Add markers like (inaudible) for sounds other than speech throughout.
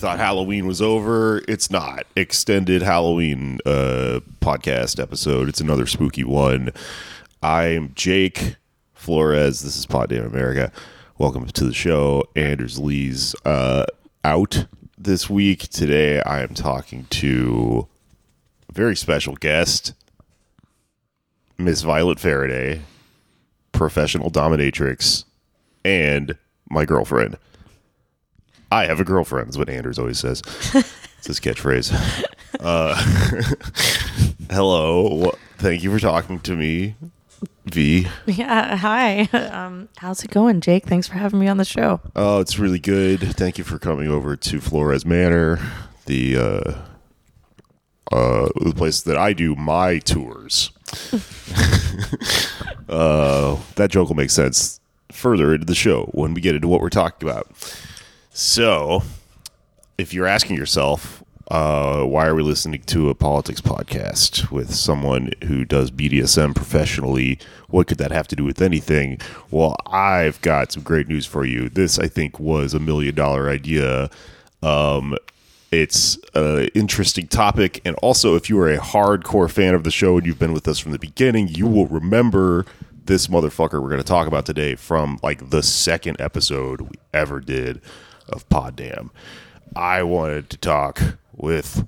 thought Halloween was over. It's not. Extended Halloween uh podcast episode. It's another spooky one. I'm Jake Flores. This is Pod Damn America. Welcome to the show. Anders Lee's uh out this week. Today I am talking to a very special guest, Miss Violet Faraday, professional dominatrix, and my girlfriend. I have a girlfriend, is what Anders always says. it's his catchphrase. (laughs) Uh, (laughs) hello. Thank you for talking to me, V. Yeah, hi. Um, how's it going, Jake? Thanks for having me on the show. Oh, it's really good. Thank you for coming over to Flores Manor, the uh, uh, the place that I do my tours. (laughs) uh, that joke will make sense further into the show when we get into what we're talking about. So, if you're asking yourself, uh, why are we listening to a politics podcast with someone who does BDSM professionally? What could that have to do with anything? Well, I've got some great news for you. This, I think, was a million dollar idea. Um, it's an interesting topic. And also, if you are a hardcore fan of the show and you've been with us from the beginning, you will remember this motherfucker we're going to talk about today from like the second episode we ever did of Pod Damn. I wanted to talk with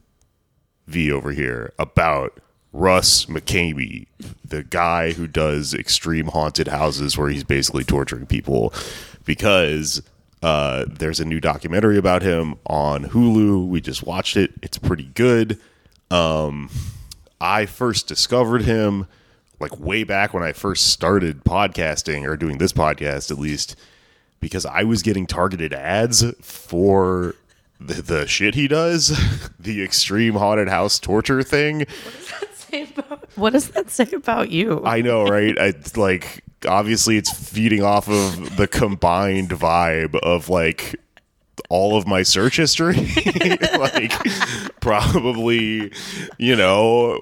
V over here about Russ McKamey, the guy who does extreme haunted houses where he's basically torturing people because uh, there's a new documentary about him on Hulu. We just watched it. It's pretty good. Um, I first discovered him like way back when I first started podcasting or doing this podcast, at least, because I was getting targeted ads for the, the shit he does, (laughs) the extreme haunted house torture thing. What does that say about you? I know, right? I like obviously it's feeding off of the combined vibe of like all of my search history (laughs) like probably you know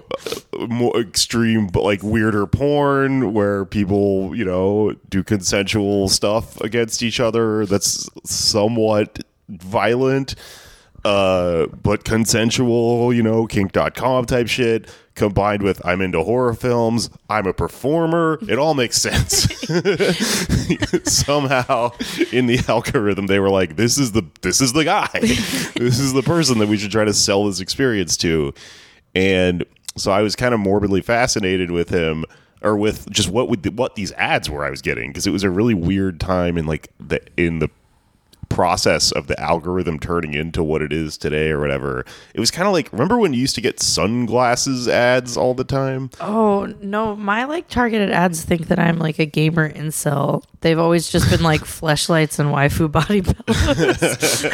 more extreme but like weirder porn where people you know do consensual stuff against each other that's somewhat violent uh but consensual you know kink.com type shit combined with i'm into horror films i'm a performer it all makes sense. (laughs) Somehow in the algorithm they were like this is the this is the guy. This is the person that we should try to sell this experience to. And so i was kind of morbidly fascinated with him or with just what would what these ads were i was getting because it was a really weird time in like the in the process of the algorithm turning into what it is today or whatever. It was kind of like remember when you used to get sunglasses ads all the time? oh no, my like targeted ads think that I'm like a gamer incel. They've always just been like (laughs) fleshlights and waifu body pillows.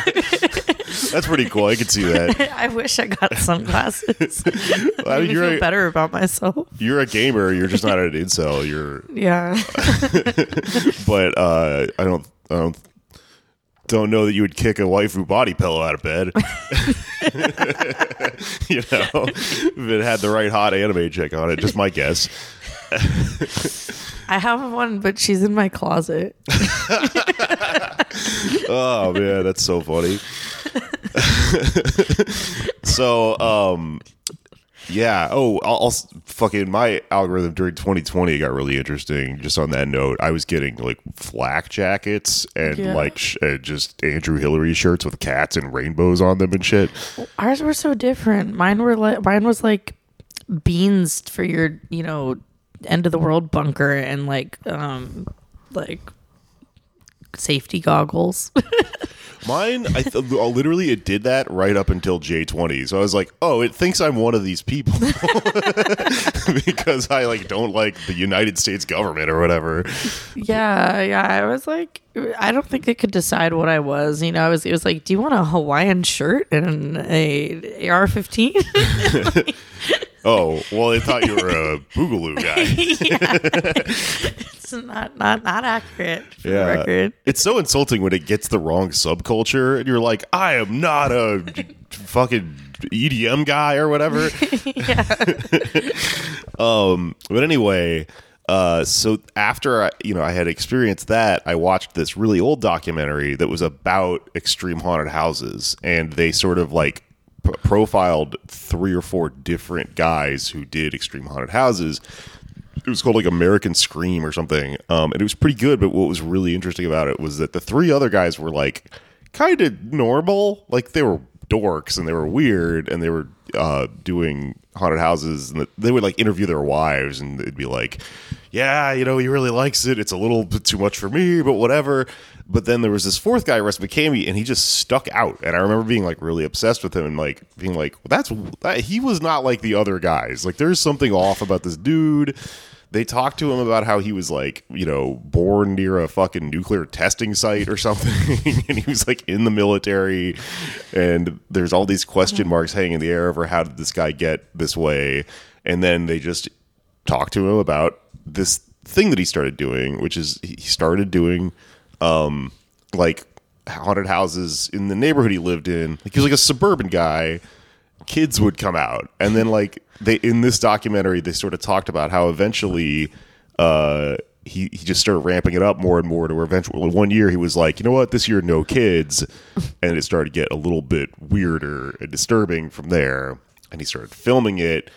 That's pretty cool. I could see that. (laughs) I wish I got sunglasses. (laughs) I I mean, you're feel a, better about myself. you're a gamer. You're just not an incel. You're, Yeah. but uh, I don't, I don't, don't know that you would kick a waifu body pillow out of bed. (laughs) (laughs) you know, if it had the right hot anime chick on it. Just my guess. I have one, but she's in my closet. (laughs) Oh man, that's so funny. so, um, yeah. Oh, I'll, I'll fucking my algorithm during 2020 got really interesting. Just on that note, I was getting like flak jackets and Yeah. like sh- uh, just Andrew Hillary shirts with cats and rainbows on them and shit. Ours were so different. Mine were like mine was like beans for your, you know, end of the world bunker and like um like safety goggles. (laughs) Mine, I th- literally, it did that right up until J20. So I was like, oh, it thinks I'm one of these people (laughs) (laughs) because I like don't like the United States government or whatever. yeah, yeah. I was like, I don't think it could decide what I was. You know, I was. It was like, do you want a Hawaiian shirt and a AR-15? Oh, well, they thought you were a (laughs) Boogaloo guy. (laughs) it's not not not accurate for the record. It's so insulting when it gets the wrong subculture and you're like, I am not a fucking EDM guy or whatever. (laughs) um, but anyway, uh, so after I, you know I had experienced that, I watched this really old documentary that was about extreme haunted houses, and they sort of like profiled three or four different guys who did extreme haunted houses. It was called like American Scream or something, um, and it was pretty good. But what was really interesting about it was that the three other guys were like kind of normal, like they were dorks and they were weird and they were uh, doing haunted houses and they would like interview their wives and it'd be like yeah you know he really likes it. It's a little bit too much for me but whatever. But then there was this fourth guy russ McKamey and he just stuck out. And i remember being like really obsessed with him and like being like that's that, he was not like the other guys. Like there's something off about this dude they talked to him about how he was like, you know, born near a fucking nuclear testing site or something, (laughs) and he was like in the military, and there's all these question marks hanging in the air over how did this guy get this way, and then they just talked to him about this thing that he started doing, which is he started doing, um, like haunted houses in the neighborhood he lived in. Like he was like a suburban guy kids would come out and then like they in this documentary they sort of talked about how eventually uh he, he just started ramping it up more and more to where eventually one year he was like you know what? This year no kids. And it started to get a little bit weirder and disturbing from there. And he started filming it.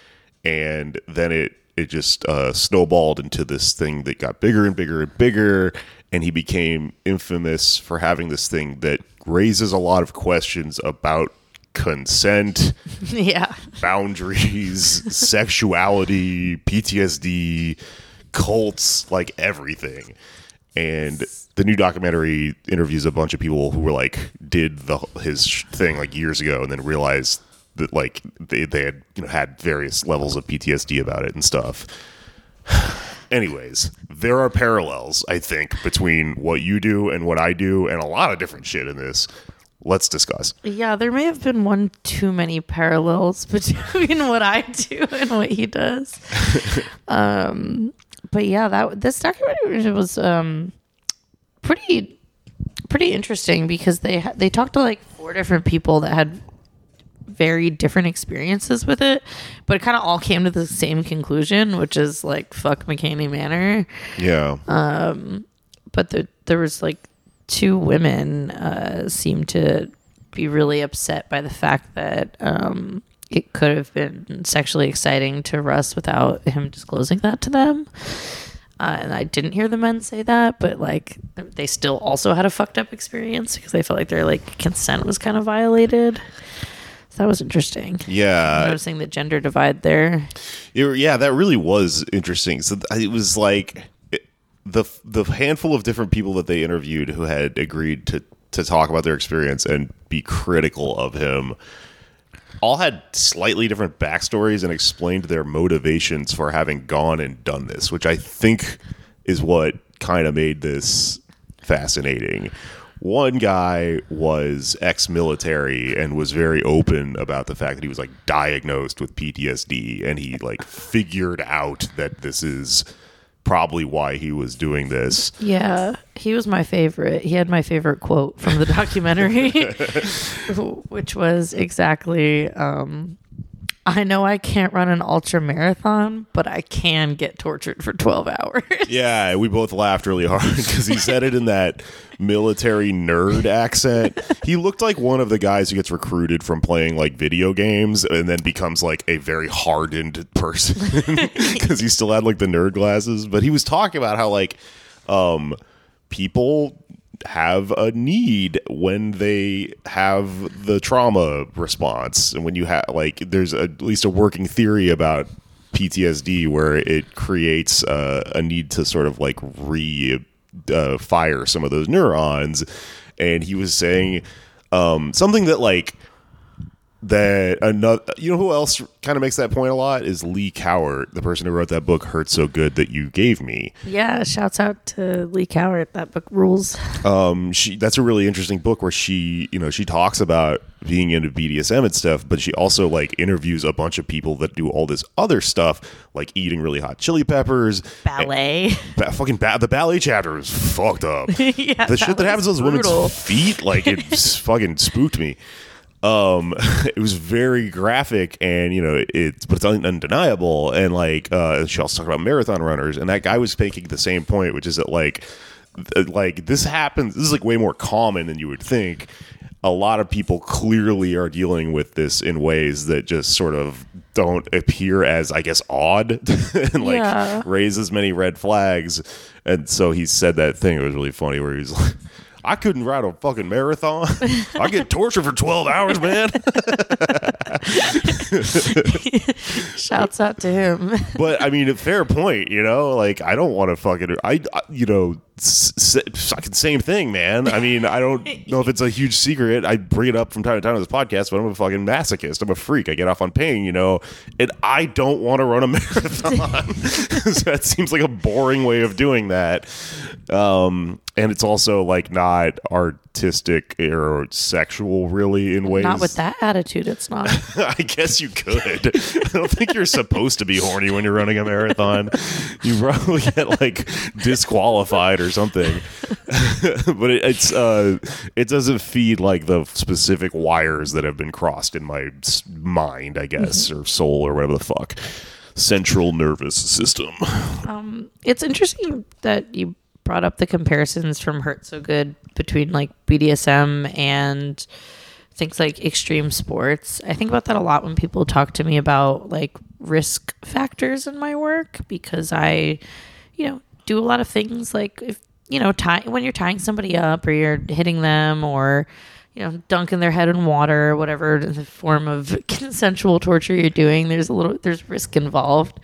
And then it it just uh, snowballed into this thing that got bigger and bigger and bigger. And he became infamous for having this thing that raises a lot of questions about consent, (laughs) yeah. boundaries, (laughs) sexuality, PTSD, cults, like everything. And the new documentary interviews a bunch of people who were like did the his thing like years ago and then realized that like they, they had you know had various levels of PTSD about it and stuff. (sighs) Anyways, there are parallels, I think, between what you do and what I do, and a lot of different shit in this. Let's discuss. Yeah, there may have been one too many parallels (laughs) between what I do and what he does. (laughs) um, but yeah, that this documentary was um, pretty pretty interesting because they they talked to like four different people that had very different experiences with it, but it kind of all came to the same conclusion, which is like fuck McKamey Manor. Yeah. Um, but the, there was like two women uh, seemed to be really upset by the fact that um, it could have been sexually exciting to Russ without him disclosing that to them. Uh, and I didn't hear the men say that, but like they still also had a fucked up experience because they felt like their like consent was kind of violated. So that was interesting. yeah. Noticing the gender divide there. It- yeah, that really was interesting. So it was like the the handful of different people that they interviewed who had agreed to to talk about their experience and be critical of him all had slightly different backstories and explained their motivations for having gone and done this, which I think is what kind of made this fascinating. One guy was ex-military and was very open about the fact that he was like diagnosed with PTSD and he like figured out that this is probably why he was doing this. Yeah, he was my favorite. He had my favorite quote from the (laughs) documentary, (laughs) which was exactly um, I know I can't run an ultra marathon, but I can get tortured for 12 hours. (laughs) Yeah, we both laughed really hard (laughs) because he said it in that military nerd accent. He looked like one of the guys who gets recruited from playing like video games and then becomes like a very hardened person (laughs) because he still had like the nerd glasses. But he was talking about how like um, people have a need when they have the trauma response and when you have like there's a, at least a working theory about PTSD where it creates uh, a need to sort of like re uh, fire some of those neurons. And he was saying um, something that like that another you know who else kind of makes that point a lot is Leigh Cowart, the person who wrote that book Hurt So Good That You Gave Me. Yeah, shouts out to Leigh Cowart. That book rules. Um she that's a really interesting book where she, you know, she talks about being into BDSM and stuff, but she also like interviews a bunch of people that do all this other stuff like eating really hot chili peppers, Ballet. ba- fucking ba- the ballet chapter is fucked up. (laughs) yeah, the shit that happens to those brutal. women's feet, like it (laughs) fucking spooked me. Um, (laughs) it was very graphic, and you know, it's but it's undeniable. And like, uh, she also talked about marathon runners, and that guy was making the same point, which is that like, th- like this happens. This is like way more common than you would think. A lot of people clearly are dealing with this in ways that just sort of don't appear as, I guess, odd (laughs) and like Yeah. raise as many red flags. And so he said that thing. It was really funny where he's like, I couldn't ride a fucking marathon. I get tortured for 12 hours, man. (laughs) Shouts out to him. But I mean, a fair point, you know? Like, I don't want to fucking, I, I- you know, fucking same thing, man. I mean, I don't (laughs) know if it's a huge secret. I bring it up from time to time on this podcast, but I'm a fucking masochist. I'm a freak. I get off on pain, you know? And I don't want to run a (laughs) marathon. (laughs) that seems like a boring way of doing that. Um, and it's also like not artistic or sexual, really, in ways. Not with that attitude, it's not. I guess you could. I don't think you're supposed to be horny when you're running a marathon. You probably get like disqualified or something. (laughs) but it, it's uh, it doesn't feed like the specific wires that have been crossed in my mind, I guess, or soul or whatever the fuck. Central nervous system. Um, it's interesting that you brought up the comparisons from Hurt So Good between like BDSM and things like extreme sports. I think about that a lot when people talk to me about like risk factors in my work because I, you know, do a lot of things like if you know, tie when you're tying somebody up or you're hitting them or you know, dunking their head in water or whatever the form of (laughs) consensual torture you're doing, there's a little there's risk involved.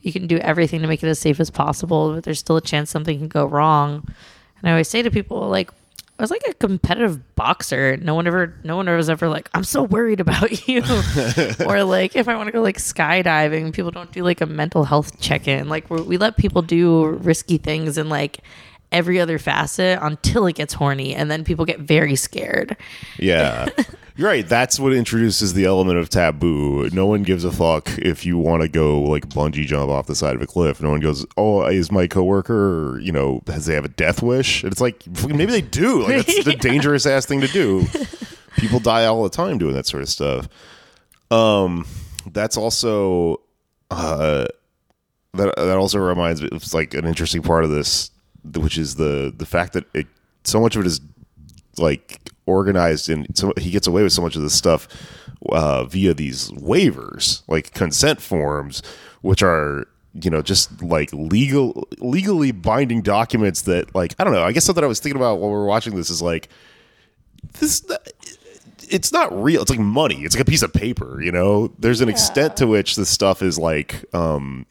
You can do everything to make it as safe as possible, but there's still a chance something can go wrong. And I always say to people like I was like a competitive boxer. No one ever, no one ever was ever like, "I'm so worried about (laughs) you," (laughs) or like, if I want to go like skydiving, people don't do like a mental health check-in. Like we we let people do risky things in like every other facet until it gets horny, and then people get very scared. Yeah. (laughs) You're right. That's what introduces the element of taboo. No one gives a fuck if you want to go like bungee jump off the side of a cliff. No one goes, "Oh, is my coworker, you know, does they have a death wish?" And it's like maybe they do. Like that's the (laughs) dangerous ass thing to do. People die all the time doing that sort of stuff. Um, that's also uh, that that also reminds me. It's like an interesting part of this, which is the the fact that it so much of it is like organized and so he gets away with so much of this stuff uh, via these waivers like consent forms which are you know just like legal legally binding documents that like i don't know i guess something i was thinking about while we were watching this is like this it's not real it's like money it's like a piece of paper you know? There's an extent to which this stuff is like um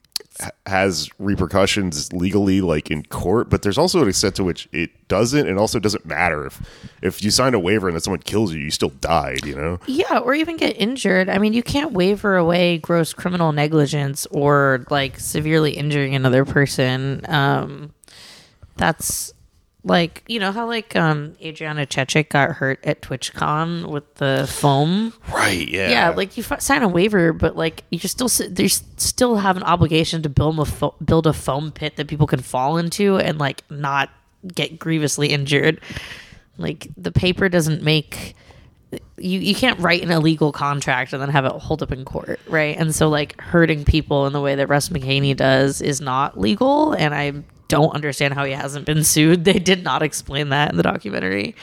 has repercussions legally like in court but there's also an extent to which it doesn't and also doesn't matter if if you sign a waiver and then someone kills you you still died you know Yeah, or even get injured. I mean, you can't waiver away gross criminal negligence or like severely injuring another person. Um, that's like you know how like um Adriana Chechik got hurt at TwitchCon with the foam. right yeah Yeah, like you f- sign a waiver, but like you just still they still have an obligation to build a fo- build a foam pit that people can fall into and like not get grievously injured. Like the paper doesn't make you you can't write an illegal contract and then have it hold up in court, right? And so like hurting people in the way that Russ McKamey does is not legal, and I don't understand how he hasn't been sued. (laughs) They did not explain that in the documentary.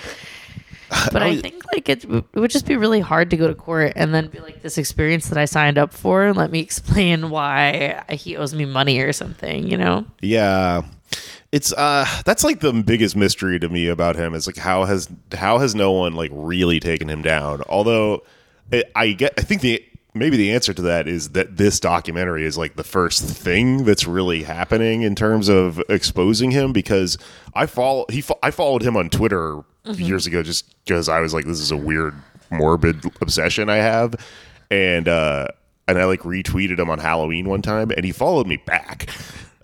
(sighs) But I think like it, it would just be really hard to go to court and then be like this experience that I signed up for. Let me (laughs) explain why he owes me money or something. You know? Yeah. It's uh that's like the biggest mystery to me about him is like how has how has no one like really taken him down? Although I get I think the maybe the answer to that is that this documentary is like the first thing that's really happening in terms of exposing him because I follow he fo- I followed him on Twitter years ago just because I was like this is a weird morbid obsession I have and uh and I like retweeted him on Halloween one time and he followed me back.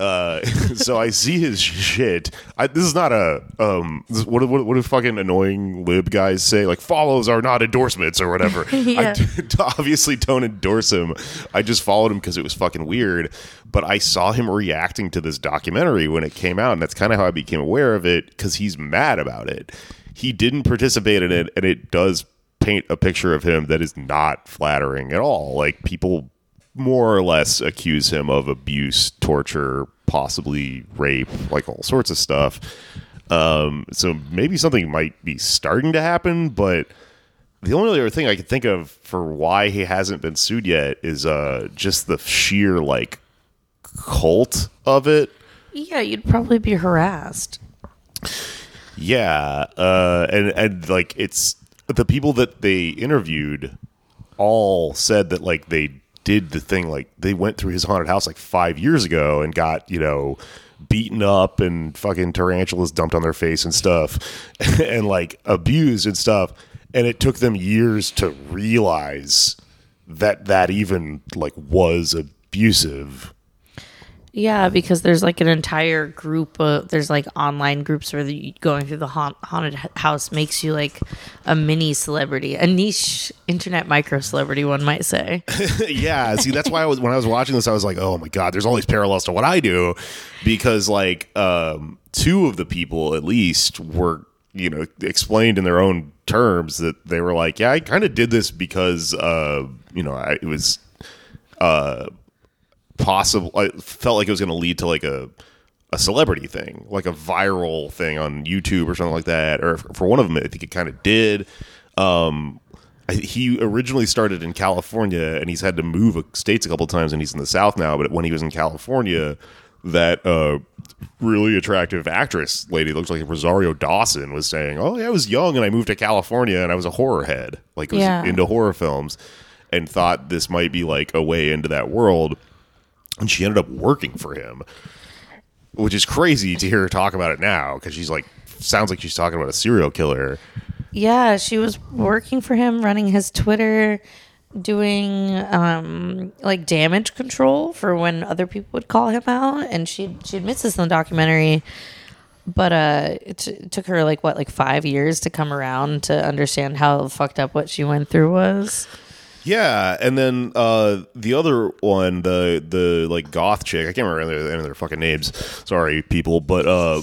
Uh, (laughs) so I see his shit. I, this is not a um. This, what, what what do fucking annoying lib guys say? Like follows are not endorsements or whatever. (laughs) Yeah. I (laughs) obviously don't endorse him. I just followed him because it was fucking weird. But I saw him reacting to this documentary when it came out, and that's kind of how I became aware of it because he's mad about it. He didn't participate in it, and it does paint a picture of him that is not flattering at all. Like people more or less accuse him of abuse, torture, possibly rape, like all sorts of stuff. Um, so maybe something might be starting to happen, but the only other thing I could think of for why he hasn't been sued yet is uh, just the sheer like cult of it. Yeah, you'd probably be harassed. Yeah, uh, and and like it's the people that they interviewed all said that like they did the thing like they went through his haunted house like five years ago and got you know beaten up and fucking tarantulas dumped on their face and stuff (laughs) and like abused and stuff. And it took them years to realize that that even like was abusive Yeah, because there's like an entire group of there's like online groups where the, going through the haunt, haunted house makes you like a mini celebrity, a niche internet micro celebrity, one might say. (laughs) (laughs) yeah, see, that's why I was when I was watching this, I was like, oh my god, there's all these parallels to what I do, because like um, two of the people at least were you know explained in their own terms that they were like, yeah, I kind of did this because uh, you know I, it was uh, possible. I felt like it was going to lead to like a a celebrity thing, like a viral thing on YouTube or something like that. Or for one of them, I think it kind of did. Um, I, he originally started in California, and he's had to move states a couple times, and he's in the South now. But when he was in California, that uh, really attractive actress lady, looks like Rosario Dawson, was saying, "Oh, yeah, I was young, and I moved to California, and I was a horror head, like was Yeah. into horror films, and thought this might be like a way into that world." And she ended up working for him, which is crazy to hear her talk about it now because she's like, sounds like she's talking about a serial killer. Yeah, she was working for him, running his Twitter, doing um, like damage control for when other people would call him out, and she she admits this in the documentary. But uh, it, t- it took her like what, like five years to come around to understand how fucked up what she went through was. Yeah, and then uh, the other one, the the like goth chick, I can't remember any of their, fucking names. Sorry, people, but uh,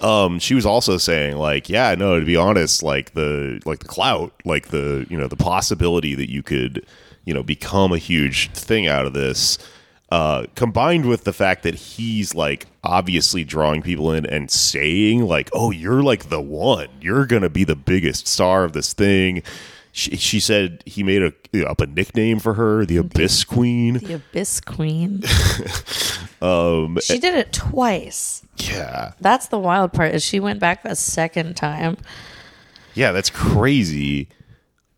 (laughs) um, she was also saying like, yeah, no, to be honest, like the like the clout, like the you know the possibility that you could you know become a huge thing out of this. Uh, combined with the fact that he's like obviously drawing people in and saying like, "Oh, you're like the one. You're gonna be the biggest star of this thing." She, she said he made a up a nickname for her, the Abyss Queen. The (laughs) Abyss Queen. (laughs) um, she did it twice. Yeah, That's the wild part. Is she went back a second time. yeah, that's crazy.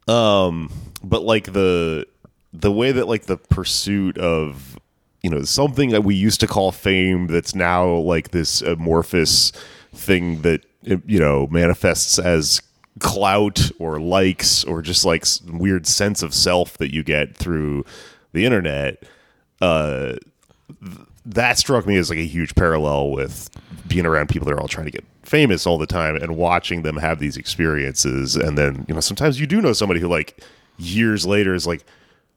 Um, but like the the way that like the pursuit of you know something that we used to call fame that's now like this amorphous thing that you know manifests as clout or likes or just like weird sense of self that you get through the internet uh th- that struck me as like a huge parallel with being around people that are all trying to get famous all the time and watching them have these experiences and then you know sometimes you do know somebody who like years later is like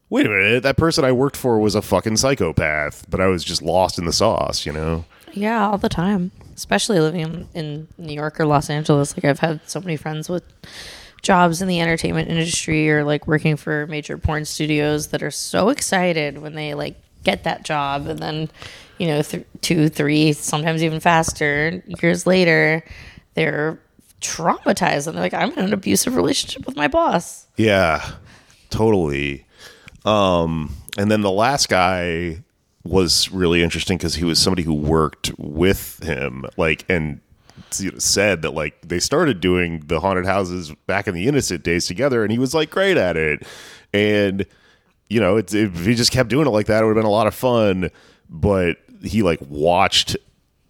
wait a minute that person i worked for was a fucking psychopath but i was just lost in the sauce you know Yeah, all the time. Especially living in, New York or Los Angeles. Like I've had so many friends with jobs in the entertainment industry or like working for major porn studios that are so excited when they like get that job and then you know th- two three sometimes even faster years later they're traumatized and they're like i'm in an abusive relationship with my boss Yeah, totally. Um, and then the last guy was really interesting because he was somebody who worked with him, like, and said that like they started doing the haunted houses back in the innocent days together, and he was like great at it, and you know, if he just kept doing it like that, it would have been a lot of fun. But he like watched,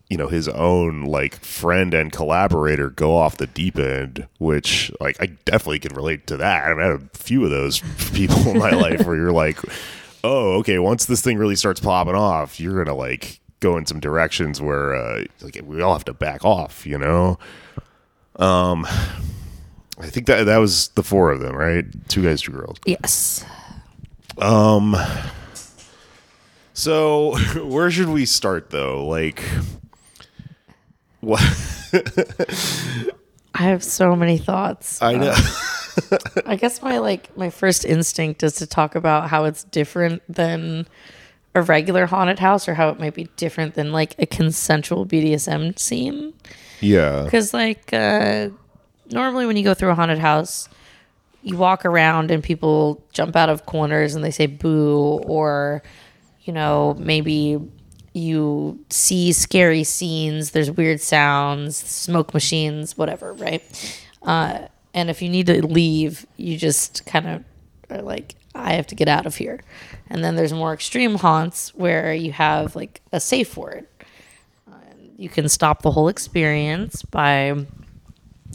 you know, his own like friend and collaborator go off the deep end, which like I definitely can relate to that. I've had a few of those (laughs) people in my life where you're like, oh, okay, once this thing really starts popping off, you're gonna like go in some directions where uh, like we all have to back off, you know. Um, I think that that was the four of them, right? Two guys, two girls. Yes. Um, so (laughs) where should we start though? Like, what? (laughs) I have so many thoughts. I know. I guess my like my first instinct is to talk about how it's different than a regular haunted house or how it might be different than like a consensual BDSM scene. yeah. Because like uh, normally when you go through a haunted house, you walk around and people jump out of corners and they say boo or you know maybe you see scary scenes there's weird sounds smoke machines whatever right uh, and if you need to leave you just kind of are like i have to get out of here and then there's more extreme haunts where you have like a safe word you can stop the whole experience by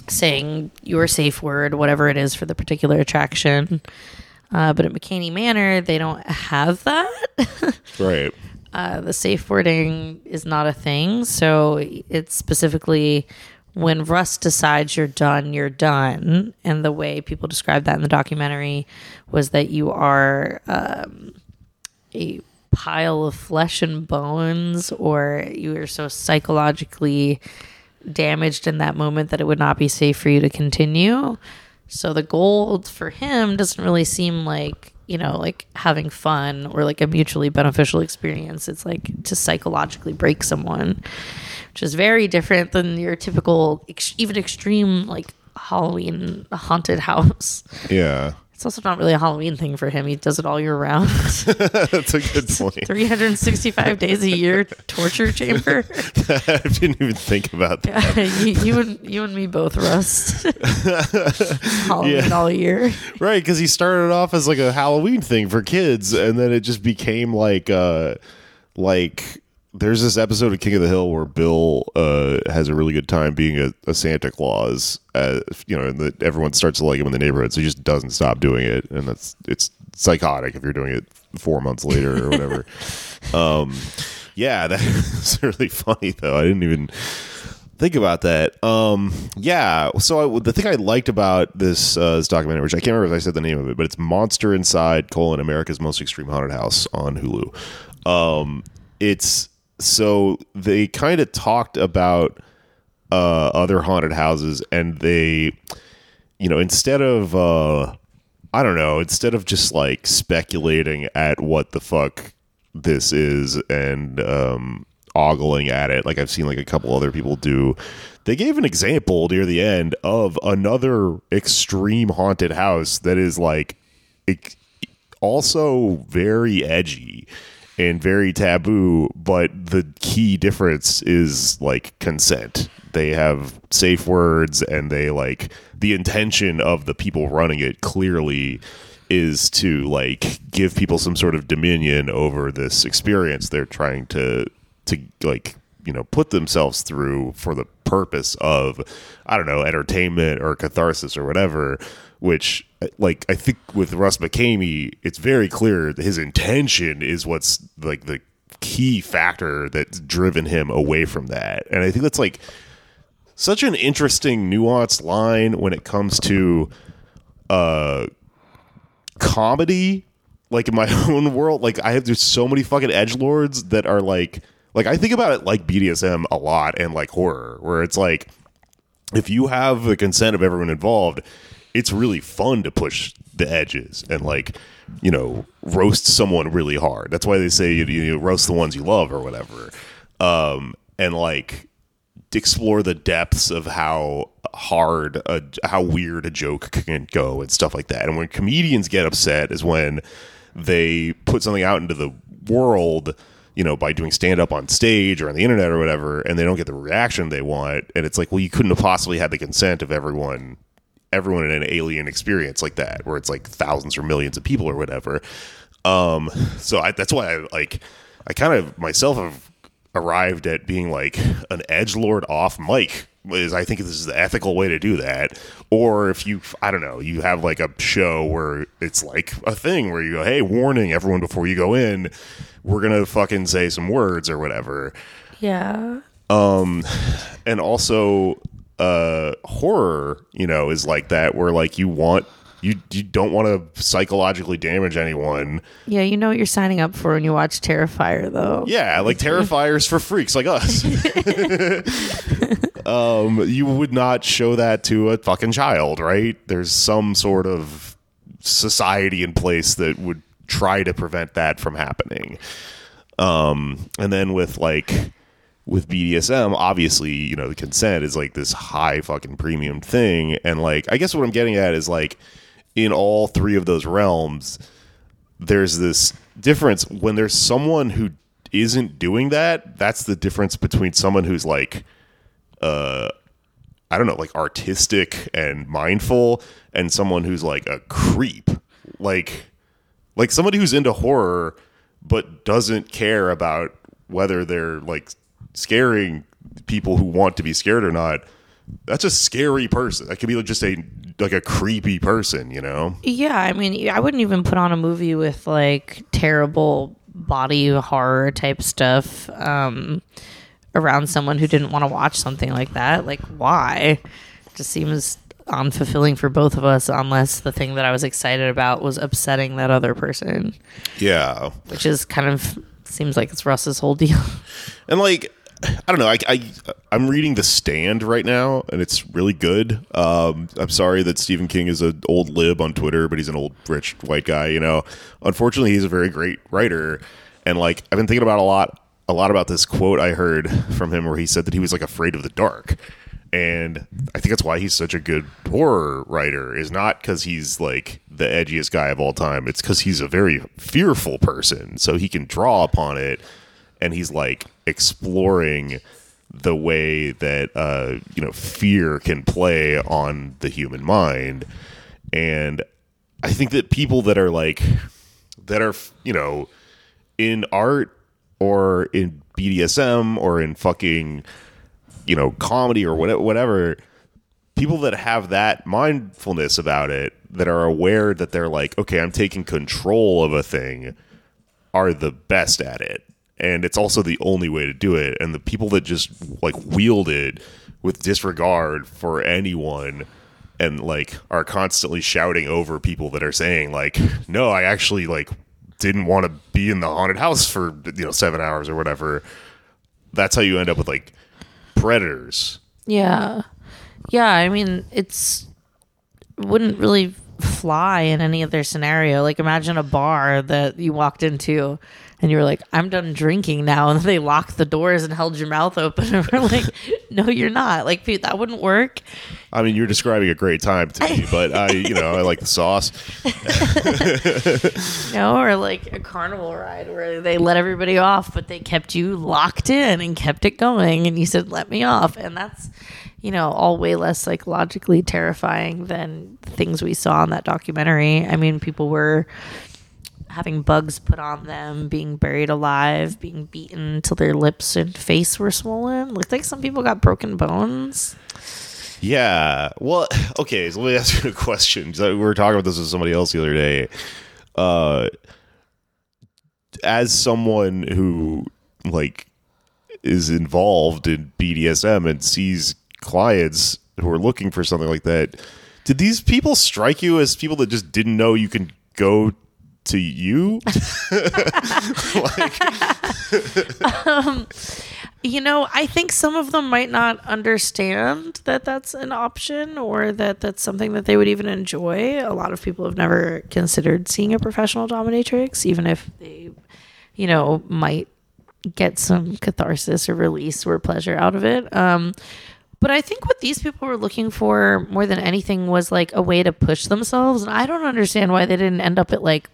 saying your safe word, whatever it is for the particular attraction. Uh, but at McKamey Manor, they don't have that. (laughs) Right. uh, the safe wording is not a thing. So it's specifically when Russ decides you're done, you're done. And the way people describe that in the documentary was that you are um, a pile of flesh and bones, or you are so psychologically damaged in that moment that it would not be safe for you to continue. So the goal for him doesn't really seem like, you know, like having fun or like a mutually beneficial experience. It's like to psychologically break someone, which is very different than your typical, ex- even extreme, like Halloween haunted (laughs) house. Yeah. It's also not really a Halloween thing for him. He does it all year round. (laughs) That's a good (laughs) point. 365 days a year torture chamber. (laughs) I didn't even think about that. you, you and you and me both Russ. Halloween Yeah. all year. Right, because he started off as like a Halloween thing for kids, and then it just became like, uh, like there's this episode of King of the Hill where Bill uh, has a really good time being a, a Santa Claus. Uh, you know, and the, everyone starts to like him in the neighborhood, so he just doesn't stop doing it, and that's it's psychotic if you're doing it four months later or whatever. (laughs) um, yeah, that's (laughs) really funny though. I didn't even think about that. Um, yeah. So I, the thing I liked about this uh, this documentary, which I can't remember if I said the name of it, but it's Monster Inside: colon America's Most Extreme Haunted House on Hulu. Um, it's so they kind of talked about uh, other haunted houses, and they, you know, instead of uh, I don't know, instead of just like speculating at what the fuck this is and um ogling at it like I've seen like a couple other people do. They gave an example near the end of another extreme haunted house that is like ex- also very edgy and very taboo, but the key difference is like consent. They have safe words and they like the intention of the people running it clearly is to like give people some sort of dominion over this experience they're trying to to like you know put themselves through for the purpose of I don't know entertainment or catharsis or whatever. Which like I think with Russ McKamey, it's very clear his intention is what's like the key factor that's driven him away from that, and I think that's like such an interesting nuanced line when it comes to uh comedy like in my (laughs) own world. Like i have there's so many fucking edge lords that are like like i think about it like bdsm a lot and like horror where it's like if you have the consent of everyone involved it's really fun to push the edges and like you know roast someone really hard. That's why they say you, you roast the ones you love or whatever. Um and like explore the depths of how hard a, how weird a joke can go and stuff like that. And when comedians get upset is when they put something out into the world you know by doing stand up on stage or on the internet or whatever and they don't get the reaction they want. And it's like well you couldn't have possibly had the consent of everyone everyone in an alien experience like that where it's like thousands or millions of people or whatever Um, so I, that's why I like I kind of myself have arrived at being like an edge lord off mic is I think this is the ethical way to do that. Or if you, I don't know, you have like a show where it's like a thing where you go, hey, warning everyone before you go in, we're gonna fucking say some words or whatever. Yeah. Um, and also, uh, horror, you know, is like that where like you want. You, you don't want to psychologically damage anyone. Yeah, you know what you're signing up for when you watch Terrifier, though. Yeah, like Terrifiers for freaks like us. (laughs) um, you would not show that to a fucking child, right? There's some sort of society in place that would try to prevent that from happening. Um, and then with like with BDSM, obviously, you know, the consent is like this high fucking premium thing. And like, I guess what I'm getting at is like, in all three of those realms, there's this difference when there's someone who isn't doing that. That's the difference between someone who's like, uh, I don't know, like artistic and mindful, and someone who's like a creep, like, like somebody who's into horror but doesn't care about whether they're like scaring people who want to be scared or not. That's a scary person. That could be just a like a creepy person, you know? Yeah, I mean, I wouldn't even put on a movie with like terrible body horror type stuff um, around someone who didn't want to watch something like that. Like, why? It just seems unfulfilling for both of us unless the thing that I was excited about was upsetting that other person, Yeah. which is kind of seems like it's Russ's whole deal. And like, I don't know. I, I I'm reading The Stand right now, and it's really good. Um, I'm sorry that Stephen King is an old lib on Twitter, but he's an old rich white guy. You know, unfortunately, he's a very great writer. And like, I've been thinking about a lot, a lot about this quote I heard from him where he said that he was like afraid of the dark. And I think that's why he's such a good horror writer. Is not because he's like the edgiest guy of all time. It's because he's a very fearful person, so he can draw upon it and he's like exploring the way that uh, you know fear can play on the human mind. And i think that people that are like that are you know in art or in bdsm or in fucking you know comedy or whatever whatever people that have that mindfulness about it that are aware that they're like okay i'm taking control of a thing are the best at it and it's also the only way to do it and the people that just like wield it with disregard for anyone and like are constantly shouting over people that are saying like no i actually like didn't want to be in the haunted house for you know 7 hours or whatever that's how you end up with like predators Yeah. Yeah, I mean, it's wouldn't really fly in any other scenario. Like imagine a bar that you walked into and you were like, I'm done drinking now (laughs) and they locked the doors and held your mouth open and we're like, No, you're not. Like Pete, that wouldn't work. i mean you're describing a great time to me but i you know i like the sauce (laughs) know, or like a carnival ride where they let everybody off, but they kept you locked in and kept it going and you said, Let me off and that's you know, all way less psychologically terrifying than things we saw in that documentary. I mean, people were having bugs put on them, being buried alive, being beaten till their lips and face were swollen. Looked like some people got broken bones. Yeah. Well, (laughs) okay. So let me ask you a question. So we were talking about this with somebody else the other day. Uh, as someone who like is involved in BDSM and sees clients who are looking for something like that, did these people strike you as people that just didn't know you can go to you? (laughs) You know, I think some of them might not understand that that's an option or that that's something that they would even enjoy. A lot of people have never considered seeing a professional dominatrix, even if they, you know, might get some catharsis or release or pleasure out of it. Um, but I think what these people were looking for more than anything was like a way to push themselves. And I don't understand why they didn't end up at like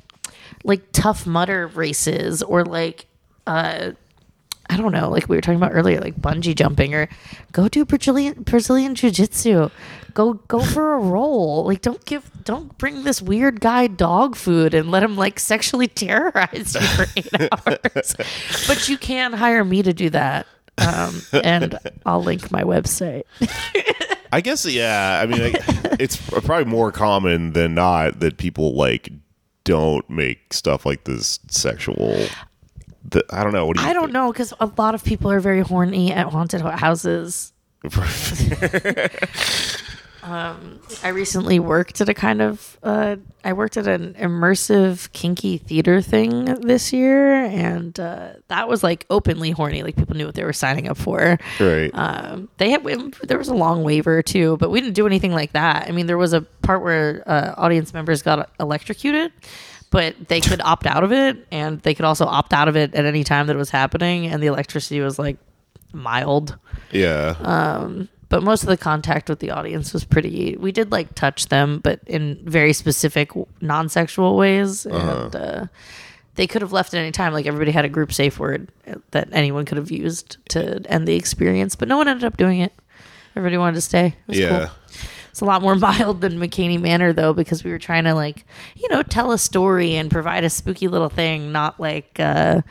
like Tough Mudder races or like uh I don't know, like we were talking about earlier, like bungee jumping or go do Brazilian Brazilian jiu jitsu. Go go for a roll. Like don't give don't bring this weird guy dog food and let him like sexually terrorize you for eight (laughs) hours. but you can hire me to do that. Um, and I'll link my website. (laughs) I guess yeah. I mean, like, it's probably more common than not that people like don't make stuff like this sexual. The, I don't know. What do you I don't know because a lot of people are very horny at haunted houses. (laughs) Um, I recently worked at a kind of uh, I worked at an immersive kinky theater thing this year, and uh, that was like openly horny. Like people knew what they were signing up for. right. Um, they had there was a long waiver too, but we didn't do anything like that. I mean, there was a part where uh, audience members got electrocuted, but they could (laughs) opt out of it, and they could also opt out of it at any time that it was happening, and the electricity was like mild yeah. uh, but most of the contact with the audience was pretty we did like touch them but in very specific non-sexual ways and uh, they could have left at any time like everybody had a group safe word that anyone could have used to end the experience but no one ended up doing it everybody wanted to stay it was yeah. cool. it's a lot more (laughs) mild than McKamey manor though because we were trying to like you know tell a story and provide a spooky little thing not like uh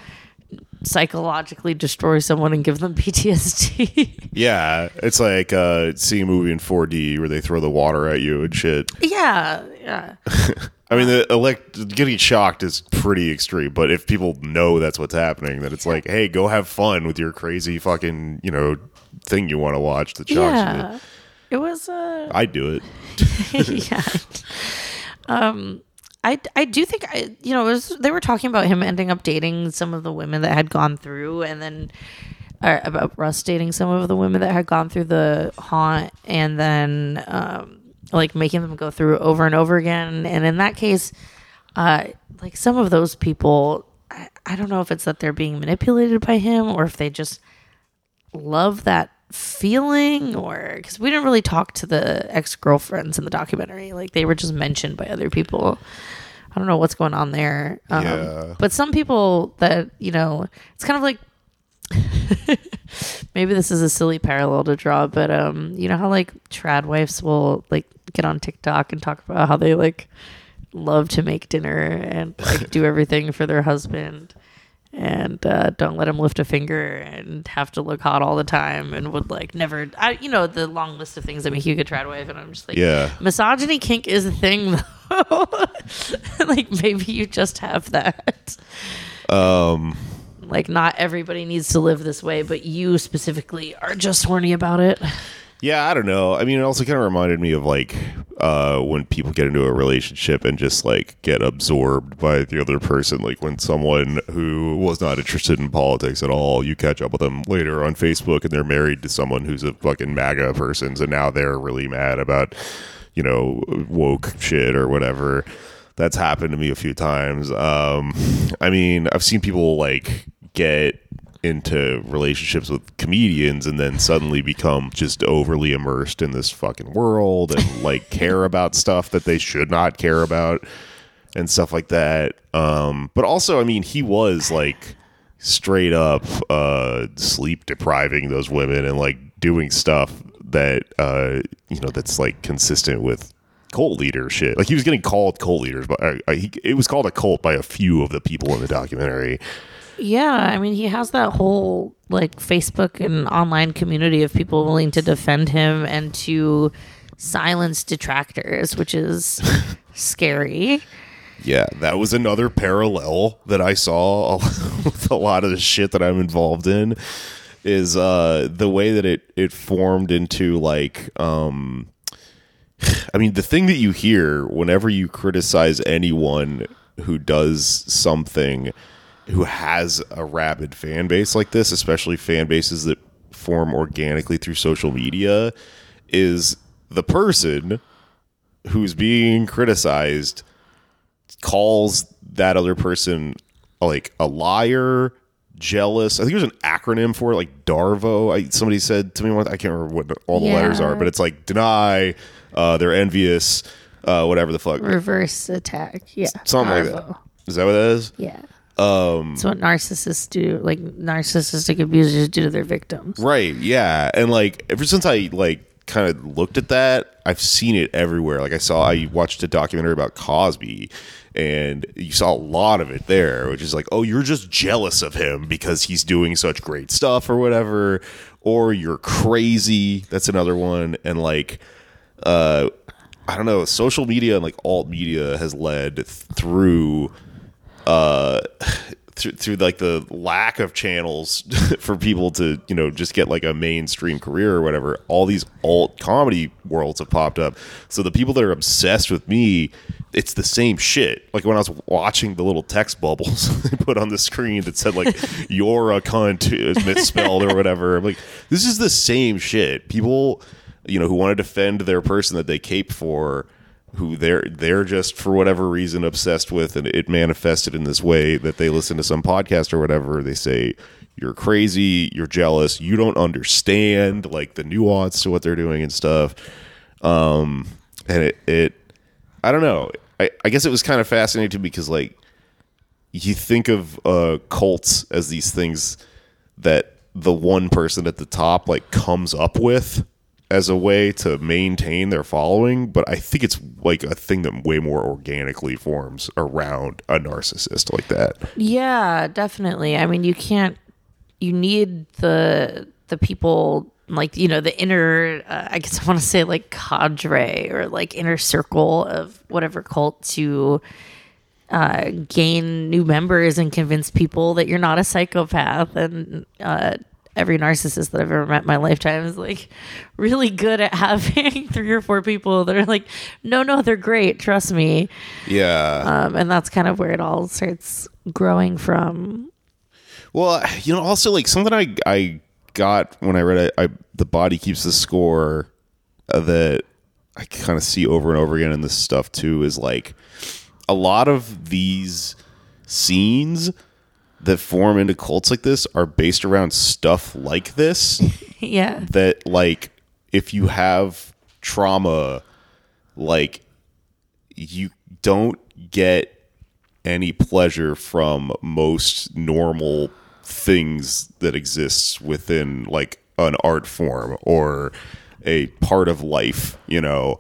psychologically destroy someone and give them (laughs) ptsd Yeah. It's like uh, seeing a movie in 4D where they throw the water at you and shit. Yeah, yeah. (laughs) I mean, the elect getting shocked is pretty extreme, but if people know that's what's happening, then it's like, hey, go have fun with your crazy fucking, you know, thing you want to watch that shocks yeah. you. It was uh I do it. (laughs) yeah. Um I, I do think I you know was, they were talking about him ending up dating some of the women that had gone through and then or about Russ dating some of the women that had gone through the haunt and then um like making them go through over and over again. And in that case uh like some of those people I, I don't know if it's that they're being manipulated by him or if they just love that feeling or because we didn't really talk to the ex-girlfriends in the documentary. Like they were just mentioned by other people. I don't know what's going on there. Um, Yeah. but some people that you know it's kind of like (laughs) maybe this is a silly parallel to draw but um you know how like trad wives will like get on tiktok and talk about how they like love to make dinner and like do everything for their husband and uh, don't let him lift a finger and have to look hot all the time and would like never I, you know the long list of things that make you good trad wife and i'm just like Yeah. misogyny kink is a thing (laughs) though (laughs) like maybe you just have that Um, like not everybody needs to live this way but you specifically are just horny about it yeah, I don't know. I mean, it also kind of reminded me of like uh, when people get into a relationship and just like get absorbed by the other person. Like when someone who was not interested in politics at all, you catch up with them later on Facebook and they're married to someone who's a fucking MAGA person. So now they're really mad about, you know, woke shit or whatever. That's happened to me a few times. Um, I mean, I've seen people like get into relationships with comedians and then suddenly become just overly immersed in this fucking world and (laughs) like care about stuff that they should not care about and stuff like that. Um, but also, I mean, he was like straight up uh, sleep depriving those women and like doing stuff that uh, you know that's like consistent with cult leader shit. Like he was getting called cult leaders, but uh, uh, he, it was called a cult by a few of the people in the documentary. Yeah, I mean, he has that whole like Facebook and online community of people willing to defend him and to silence detractors, which is (laughs) scary. Yeah, that was another parallel that I saw (laughs) with a lot of the shit that I'm involved in is uh the way that it it formed into like um (sighs) I mean the thing that you hear whenever you criticize anyone who does something who has a rabid fan base like this, especially fan bases that form organically through social media, is the person who's being criticized calls that other person like a liar, jealous. I think there's an acronym for it, like Darvo. I, somebody said to me, once- I can't remember what all the Yeah. letters are, but it's like deny, uh, they're envious, uh, whatever the fuck, Reverse attack. Yeah. something like that. Is that what that is? Yeah. Um, It's what narcissists do, like narcissistic abusers do to their victims. Right. Yeah. And like ever since I like kind of looked at that, I've seen it everywhere. Like I saw, I watched a documentary about Cosby, and you saw a lot of it there, which is like, oh, you're just jealous of him because he's doing such great stuff or whatever, or you're crazy. That's another one. And like, uh, I don't know, social media and like alt media has led through uh (laughs) through, through like the lack of channels (laughs) for people to you know just get like a mainstream career or whatever all these alt comedy worlds have popped up. So the people that are obsessed with me it's the same shit. Like when i was watching the little text bubbles (laughs) they put on the screen that said like you're a cunt is misspelled or whatever i'm like this is the same shit. People you know who want to defend their person that they cape for who they're they're just for whatever reason obsessed with and it manifested in this way that they listen to some podcast or whatever they say you're crazy you're jealous you don't understand like the nuance to what they're doing and stuff. Um and it, it i don't know. I, I guess it was kind of fascinating to me because like you think of uh cults as these things that the one person at the top like comes up with as a way to maintain their following, but I think it's like a thing that way more organically forms around a narcissist like that. Yeah, definitely. I mean, you can't. You need the the people like you know the inner. Uh, I guess I want to say like cadre or like inner circle of whatever cult to uh, gain new members and convince people that you're not a psychopath and. Uh, Every narcissist that I've ever met in my lifetime is like really good at having (laughs) three or four people that are like, no, no, they're great. Trust me. Yeah. Um, and that's kind of where it all starts growing from. Well, you know, also like something I I got when I read it, I the body keeps the score uh, that I kind of see over and over again in this stuff too is like a lot of these scenes that form into cults like this are based around stuff like this (laughs) Yeah. that like if you have trauma like you don't get any pleasure from most normal things that exists within like an art form or a part of life you know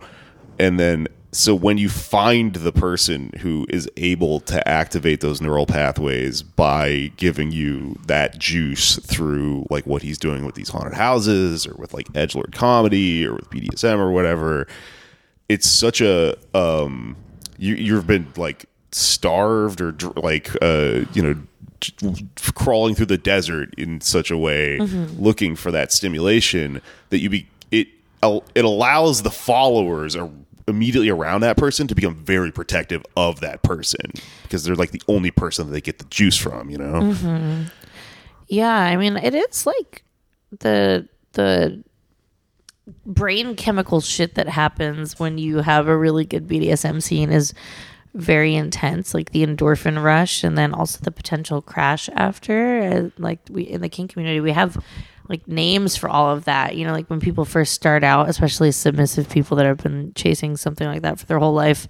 and then so when you find the person who is able to activate those neural pathways by giving you that juice through like what he's doing with these haunted houses or with like edgelord comedy or with bdsm or whatever it's such a um you you've been like starved or like uh you know crawling through the desert in such a way looking for that stimulation that you be it it allows the followers are immediately around that person to become very protective of that person because they're like the only person that they get the juice from you know? Mm-hmm. Yeah, I mean, it is like the the brain chemical shit that happens when you have a really good BDSM scene is very intense, like the endorphin rush, and then also the potential crash after. Uh, Like we in the kink community, we have like names for all of that. You know, like when people first start out, especially submissive people that have been chasing something like that for their whole life,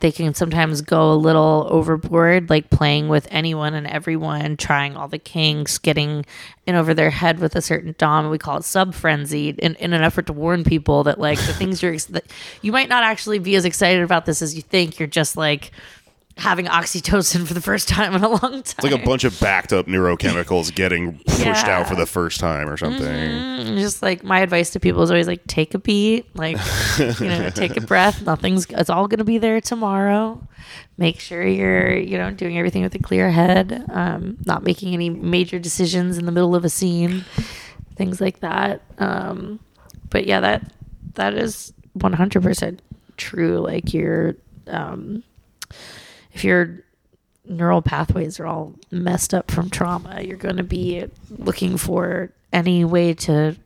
they can sometimes go a little overboard, like playing with anyone and everyone, trying all the kinks, getting in over their head with a certain dom. We call it sub frenzy, in, in an effort to warn people that like the things you're you might not actually be as excited about this as you think. You're just like having oxytocin for the first time in a long time. it's like a bunch of backed up neurochemicals getting pushed Yeah. out for the first time or something. Mm, just like my advice to people is always like take a beat like you know take a (laughs) breath. Nothing's it's all going to be there tomorrow. Make sure you're you know doing everything with a clear head um, not making any major decisions in the middle of a scene things like that. Um, but yeah that that is 100% true like you're um, if your neural pathways are all messed up from trauma, you're going to be looking for any way to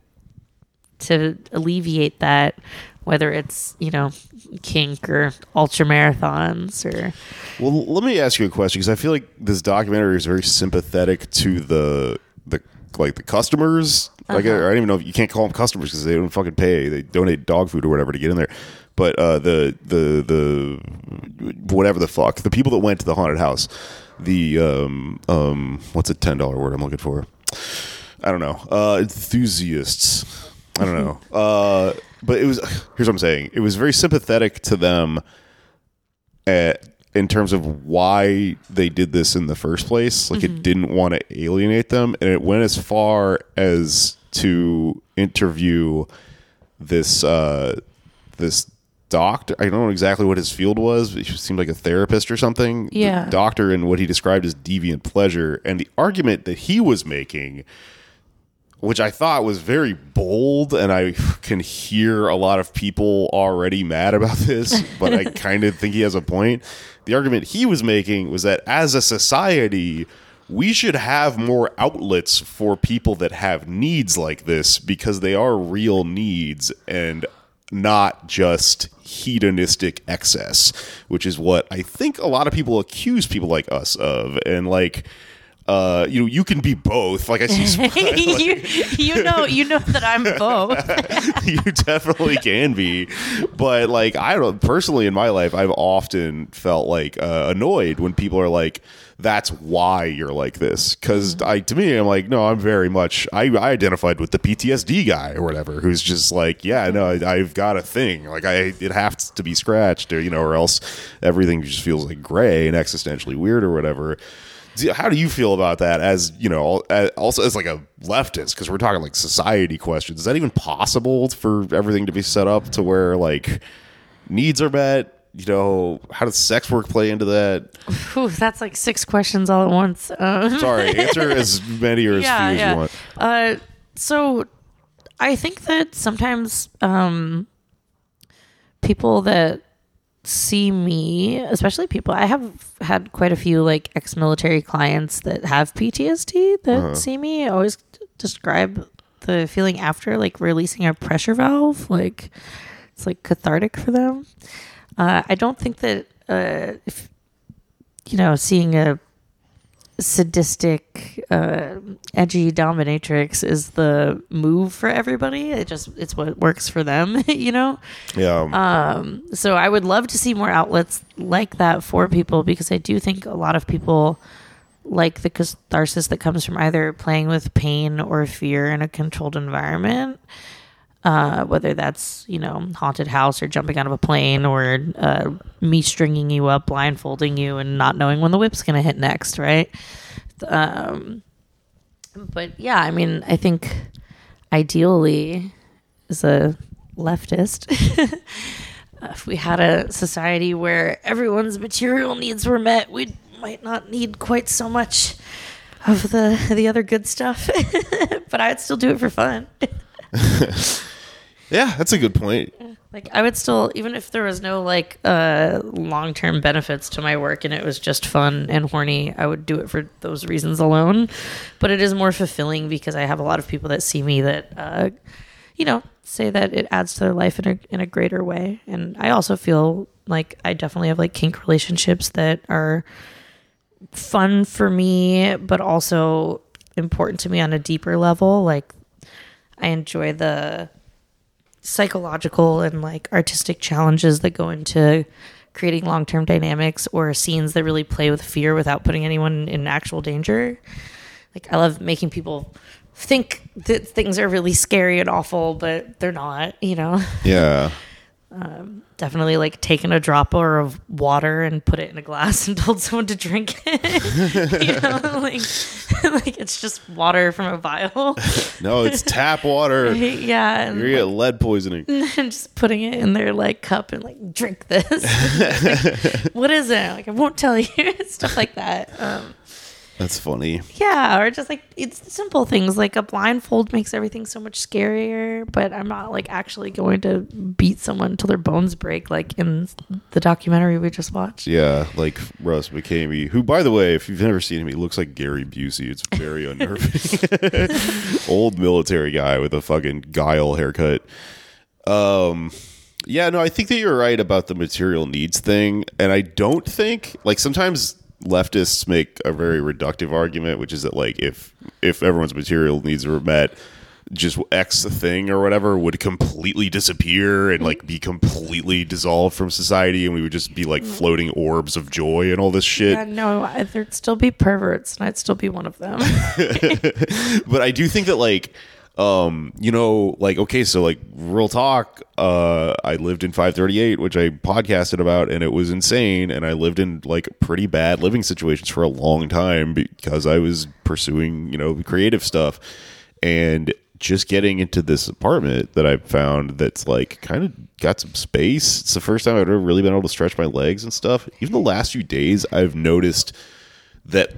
to alleviate that, whether it's you know kink or ultra marathons or Well, let me ask you a question because I feel like this documentary is very sympathetic to the the like the customers. Like uh-huh. I don't even know if you can't call them customers because they don't fucking pay. They donate dog food or whatever to get in there. But uh, the the the whatever the fuck the people that went to the haunted house, the um um what's a ten dollar word I'm looking for? I don't know. Uh, enthusiasts. I don't know. (laughs) Uh, but it was here's what I'm saying. It was very sympathetic to them at, in terms of why they did this in the first place. Like it didn't want to alienate them, and it went as far as to interview this uh, this doctor. I don't know exactly what his field was. But he seemed like a therapist or something. The Yeah. doctor and what he described as deviant pleasure, and the argument that he was making which I thought was very bold, and I (laughs) can hear a lot of people already mad about (laughs) this, but I (laughs) kind of think he has a point. The argument he was making was that as a society, we should have more outlets for people that have needs like this because they are real needs and not just hedonistic excess, which is what I think a lot of people accuse people like us of. And like, uh, you know, you can be both. Like I see, (laughs) you, you know you know that I'm (laughs) both. you definitely can be. But like i don't personally in my life i've often felt like uh, annoyed when people are like that's why you're like this. Because i to me i'm like no i'm very much I, I identified with the ptsd guy or whatever who's just like yeah no I, i've got a thing. Like i it has to be scratched or you know or else everything just feels like gray and existentially weird or whatever how do you feel about that as you know also as like a leftist? Because we're talking like society questions. Is that even possible for everything to be set up to where like needs are met? You know how does sex work play into that? Whew, that's like six questions all at once. Um, sorry (laughs) answer as many or as few as you want. Uh, so I think that sometimes um, people that see me, especially people, I have had quite a few like ex-military clients that have PTSD that see me. Always describe the feeling after like releasing a pressure valve, like it's like cathartic for them. Uh, I don't think that uh, if you know seeing a sadistic, uh, edgy dominatrix is the move for everybody. It just it's what works for them, (laughs) you know. yeah um, So I would love to see more outlets like that for people because I do think a lot of people like the catharsis that comes from either playing with pain or fear in a controlled environment. Uh, whether that's you know haunted house or jumping out of a plane or uh, me stringing you up, blindfolding you, and not knowing when the whip's gonna hit next, right? Um, but yeah, I mean, I think ideally, as a leftist, (laughs) if we had a society where everyone's material needs were met, we might not need quite so much of the the other good stuff. (laughs) but I'd still do it for fun. (laughs) yeah that's a good point Like I would still, even if there was no like uh, long term benefits to my work and it was just fun and horny, I would do it for those reasons alone. But it is more fulfilling because I have a lot of people that see me that, uh, you know, say that it adds to their life in a in a greater way. And I also feel like I definitely have like kink relationships that are fun for me, but also important to me on a deeper level. Like I enjoy the psychological and like artistic challenges that go into creating long-term dynamics or scenes that really play with fear without putting anyone in actual danger. Like I love making people think that things are really scary and awful, but they're not, you know. yeah um, Definitely like taken a dropper of water and put it in a glass and (laughs) told someone to drink it. (laughs) you know, (laughs) like like it's just water from a vial. no it's tap water you're yeah. And gonna get lead poisoning and just putting it in their like cup and like drink this. Like, what is it? Like I won't tell you. Stuff like that. Um, that's funny yeah, or just like it's simple things like a blindfold makes everything so much scarier. But I'm not like actually going to beat someone until their bones break, like in the documentary we just watched. Yeah, like Russ McKamey, who, by the way, if you've never seen him, he looks like Gary Busey. It's very (laughs) unnerving. (laughs) Old military guy with a fucking guile haircut. Um, yeah, no, I think that you're right about the material needs thing, and I don't think like sometimes leftists make a very reductive argument, which is that like if if everyone's material needs were met, just X thing or whatever would completely disappear and like be completely dissolved from society, and we would just be like floating orbs of joy and all this shit. Yeah, no, I- there'd still be perverts, and I'd still be one of them. (laughs) but I do think that like um you know like okay so like real talk uh I lived in 538 which I podcasted about and it was insane and I lived in like pretty bad living situations for a long time because I was pursuing you know creative stuff. And just getting into this apartment that I found that's like kind of got some space it's the first time I've ever really been able to stretch my legs and stuff. Even the last few days I've noticed that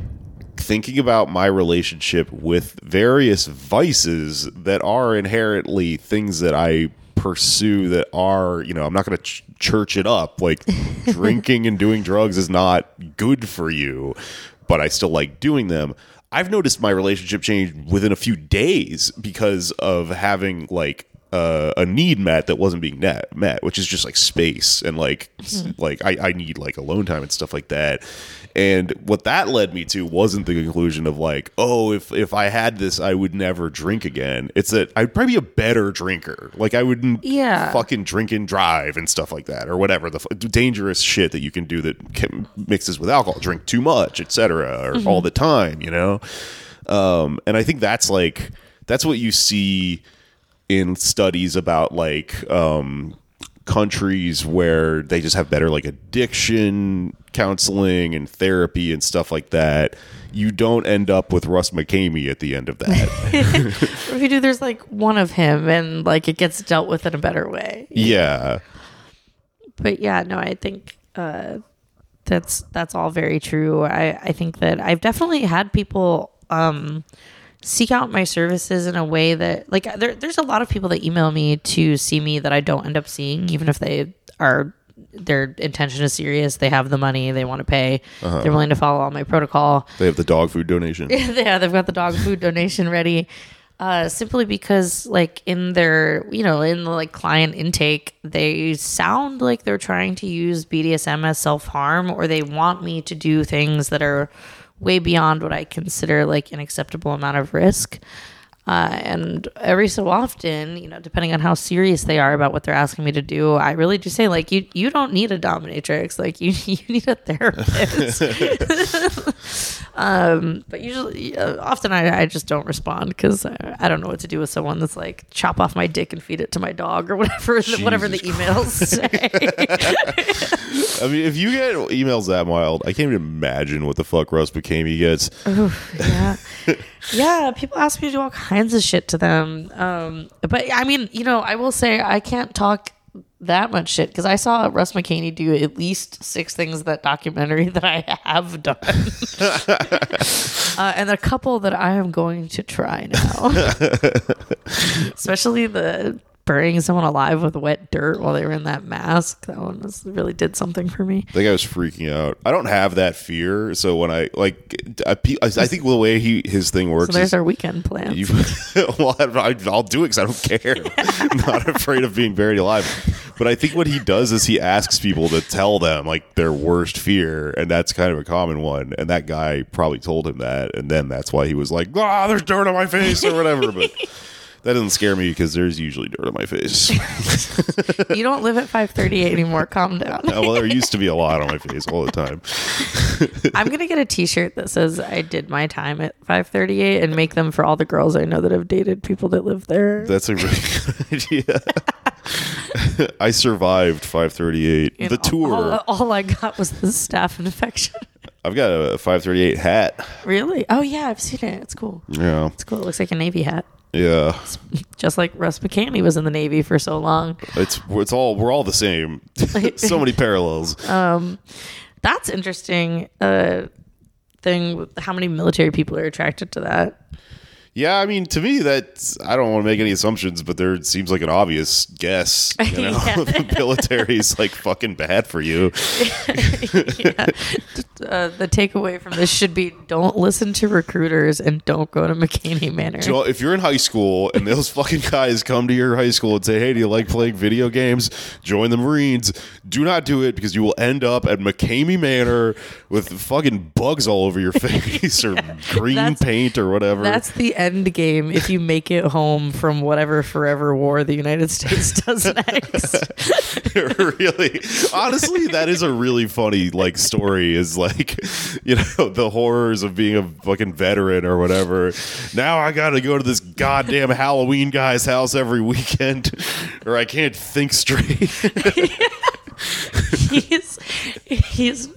thinking about my relationship with various vices that are inherently things that I pursue that are, you know, I'm not going to ch- church it up. Like (laughs) drinking and doing drugs is not good for you, but I still like doing them. I've noticed my relationship change within a few days because of having like uh, a need met that wasn't being met, met, which is just like space and like s- like I, I need like alone time and stuff like that. And what that led me to wasn't the conclusion of like, oh, if if I had this, I would never drink again. It's that I'd probably be a better drinker. Like I wouldn't Yeah. fucking drink and drive and stuff like that or whatever the f- dangerous shit that you can do that can, mixes with alcohol, drink too much, etc., or all the time, you know. Um, and I think that's like that's what you see in studies about like um, countries where they just have better like addiction counseling and therapy and stuff like that. You don't end up with Russ McKamey at the end of that. (laughs) if you do, there's like one of him, and like it gets dealt with in a better way. yeah. but yeah, no, I think uh, that's that's all very true. I I think that I've definitely had people um, seek out my services in a way that like there, there's a lot of people that email me to see me that I don't end up seeing, even if they are their intention is serious. They have the money, they want to pay, they're willing to follow all my protocol. They have the dog food donation. (laughs) yeah, they've got the dog food donation ready. Uh, simply because, like, in their, you know, in the like client intake, they sound like they're trying to use BDSM as self harm, or they want me to do things that are way beyond what I consider like an acceptable amount of risk. Uh, and every so often, you know, depending on how serious they are about what they're asking me to do, I really do say like, you you don't need a dominatrix, like (laughs) you you need a therapist. (laughs) um, but usually, uh, often I, I just don't respond because I, I don't know what to do with someone that's like chop off my dick and feed it to my dog or whatever the, whatever the Jesus emails say. (laughs) I mean, if you get emails that mild, I can't even imagine what the fuck Russ McKamey gets. yeah yeah people ask me to do all kinds of shit to them. Um but i mean you know i will say i can't talk that much shit because i saw russ McKamey do at least six things that documentary (laughs) that i have done. (laughs) Uh, and a couple that i am going to try now. (laughs) Especially the burying someone alive with wet dirt while they were in that mask that one was really did something for me I think I was freaking out. I don't have that fear, so when I like, I, I think the way he his thing works so there's is our weekend plans you, (laughs) well, I, I'll do it because I don't care. I'm (laughs) not afraid of being buried alive. But I think what he does is he asks people to tell them like their worst fear, and that's kind of a common one. And that guy probably told him that, and then that's why he was like, "Ah, there's dirt on my face" or whatever. But (laughs) that doesn't scare me because there's usually dirt on my face. (laughs) you don't live at 538 anymore calm down uh, well, there used to be a lot on my face all the time. (laughs) I'm gonna get a T-shirt that says "I did my time at 538" and make them for all the girls I know that have dated people that live there. That's a really good idea. (laughs) I survived 538. You the tour. All, all I got was the staph infection. I've got a 538 hat. really? Oh yeah, I've seen it. It's cool. Yeah. It's cool. It looks like a navy hat, Yeah. just like Russ McKamey was in the navy for so long. It's it's all we're all the same. (laughs) so many parallels. Um, That's interesting. Uh, thing. How many military people are attracted to that? Yeah, I mean, to me, that I don't want to make any assumptions, but there seems like an obvious guess. You (laughs) know, (laughs) the military is like fucking bad for you. (laughs) Uh, the takeaway from this should be: don't listen to recruiters and don't go to McKamey Manor. So if you're in high school and those fucking guys come to your high school and say, "Hey, do you like playing video games? Join the Marines." Do not do it because you will end up at McKamey Manor with fucking bugs all over your face or green That's- paint or whatever. That's the end game if you make it home from whatever forever war the United (laughs) States does next. (laughs) really? Honestly that is a really funny like story is like you know the horrors of being a fucking veteran or whatever. Now i gotta go to this goddamn halloween guy's house every weekend or i can't think straight (laughs) he's he's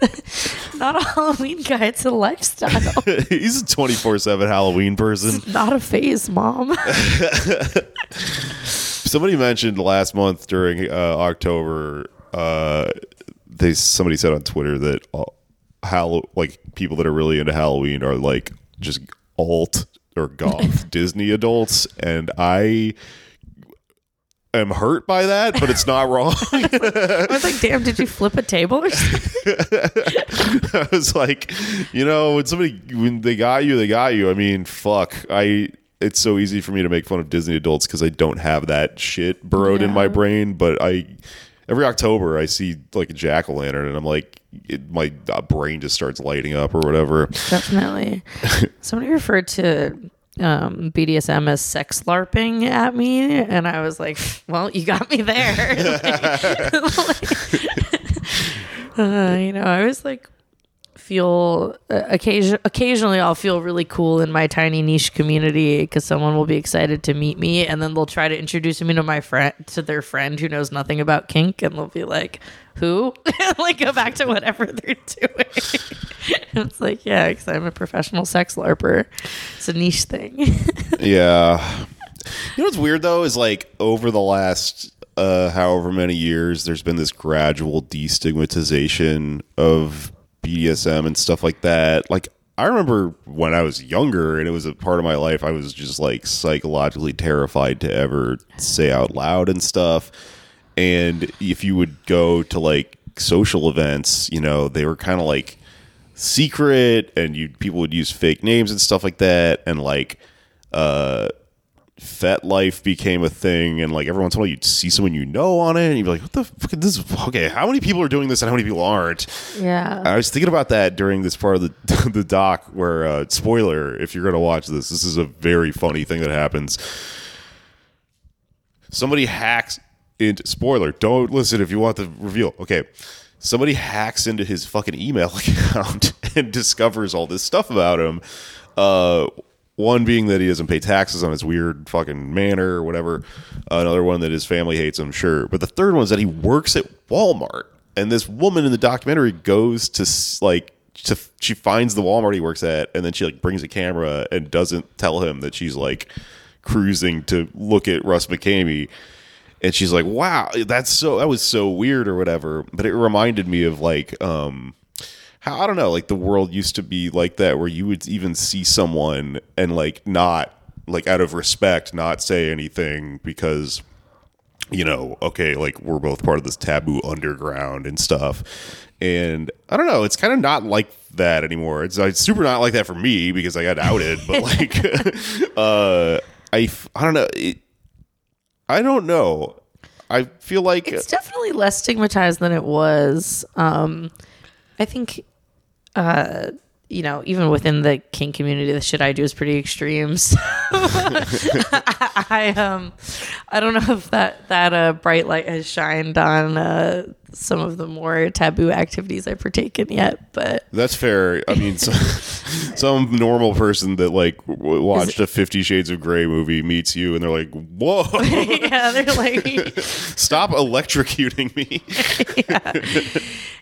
not a Halloween guy, it's a lifestyle. (laughs) he's a 24-7 halloween person not a phase, mom. (laughs) somebody mentioned last month during uh, October. Uh, they somebody said on Twitter that uh, Hall- like people that are really into Halloween are like just alt or goth (laughs) Disney adults, and I am hurt by that, but it's not wrong. (laughs) I was like, damn, did you flip a table or something? (laughs) I was like, you know, when somebody when they got you, they got you. I mean, fuck, I. It's so easy for me to make fun of Disney adults because I don't have that shit burrowed in my brain. But I, every October, I see like a jack o' lantern, and I'm like, it, my uh, brain just starts lighting up or whatever. Definitely. (laughs) Somebody referred to um, BDSM as sex LARPing at me, and I was like, well, you got me there. (laughs) (laughs) uh, you know, I was like, feel uh, occasion occasionally I'll feel really cool in my tiny niche community because someone will be excited to meet me and then they'll try to introduce me to my friend to their friend who knows nothing about kink and they'll be like who (laughs) like go back to whatever they're doing (laughs) it's like yeah because I'm a professional sex larper it's a niche thing (laughs) yeah. You know what's weird though is like over the last uh however many years there's been this gradual destigmatization of BDSM and stuff like that. Like I remember when I was younger and it was a part of my life I was just like psychologically terrified to ever say out loud and stuff. And if you would go to like social events, you know, they were kind of like secret and you people would use fake names and stuff like that. And like uh FetLife became a thing. And like every once in a while you'd see someone you know on it and you'd be like what the fuck is this? Okay how many people are doing this and how many people aren't? Yeah. I was thinking about that during this part of the (laughs) the doc where uh spoiler if you're gonna watch this this is a very funny thing that happens. Somebody hacks into spoiler don't listen if you want the reveal. Okay somebody hacks into his fucking email (laughs) account and discovers all this stuff about him uh one being that he doesn't pay taxes on his weird fucking manner or whatever another one that his family hates him sure. But the third one is that he works at walmart and this woman in the documentary goes to like to she finds the walmart he works at and then she like brings a camera and doesn't tell him that she's like cruising to look at russ McKamey and she's like wow that's so that was so weird or whatever. But it reminded me of like um how i don't know like the world used to be like that where you would even see someone and like not like out of respect not say anything because you know okay like we're both part of this taboo underground and stuff. And i don't know it's kind of not like that anymore. It's, it's super not like that for me because i got outed but like (laughs) uh i i don't know it, i don't know i feel like it's definitely less stigmatized than it was. Um, I think, uh, you know, even within the kink community, the shit I do is pretty extreme. (laughs) So I, um, I don't know if that that uh, bright light has shined on uh, some of the more taboo activities I partake in yet, but That's fair. I mean, some, (laughs) some normal person that like w- watched a Fifty Shades of Grey movie meets you, and they're like, "Whoa, (laughs) yeah, they're like. stop electrocuting me!" yeah.